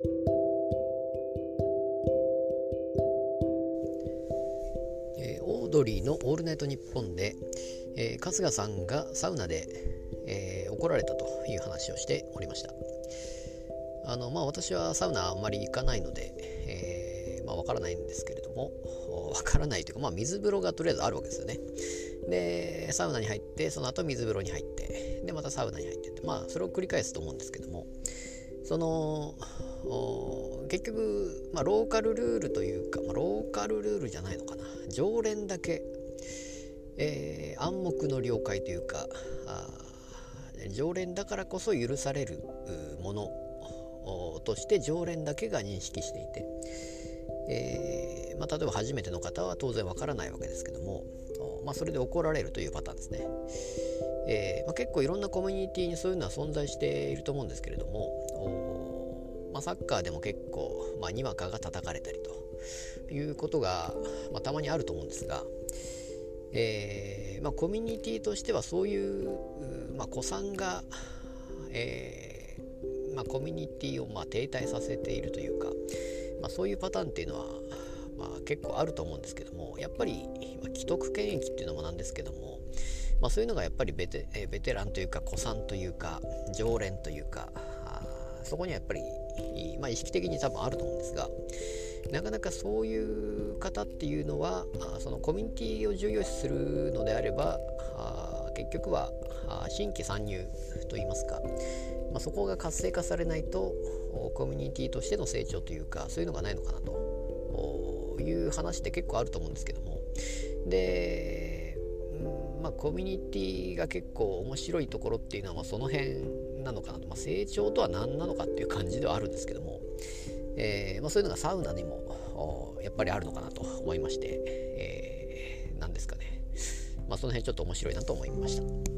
えー、オードリーの「オールナイトニッポンで」えー、春日さんがサウナで、えー、怒られたという話をしておりました。あのまあ私はサウナあんまり行かないので、えー、まあわからないんですけれども わからないというかまあ水風呂がとりあえずあるわけですよね。でサウナに入ってその後水風呂に入ってでまたサウナに入ってってまあそれを繰り返すと思うんですけどもその結局、まあ、ローカルルールというか、まあ、ローカルルールじゃないのかな常連だけ、えー、暗黙の了解というか常連だからこそ許されるものとして常連だけが認識していて、えーまあ、例えば初めての方は当然わからないわけですけども、まあ、それで怒られるというパターンですね。えーまあ、結構いろんなコミュニティにそういうのは存在していると思うんですけれども、まあ、サッカーでも結構、まあ、にわかが叩かれたりということが、まあ、たまにあると思うんですが、えーまあ、コミュニティとしてはそういう、まあ、子さんが、えーまあ、コミュニティをまあ停滞させているというか、まあ、そういうパターンっていうのは、まあ、結構あると思うんですけどもやっぱり、まあ、既得権益っていうのもなんですけどもまあ、そういうのがやっぱりベテ,、ベテランというか古参というか常連というかそこにはやっぱり、まあ、意識的に多分あると思うんですがなかなかそういう方っていうのはそのコミュニティを重要視するのであれば結局は新規参入といいますか、まあ、そこが活性化されないとコミュニティとしての成長というかそういうのがないのかなという話って結構あると思うんですけども。でまあ、コミュニティが結構面白いところっていうのはその辺なのかなと、まあ、成長とは何なのかっていう感じではあるんですけども、えーまあ、そういうのがサウナにもやっぱりあるのかなと思いまして、えー、何ですかね、まあ、その辺ちょっと面白いなと思いました。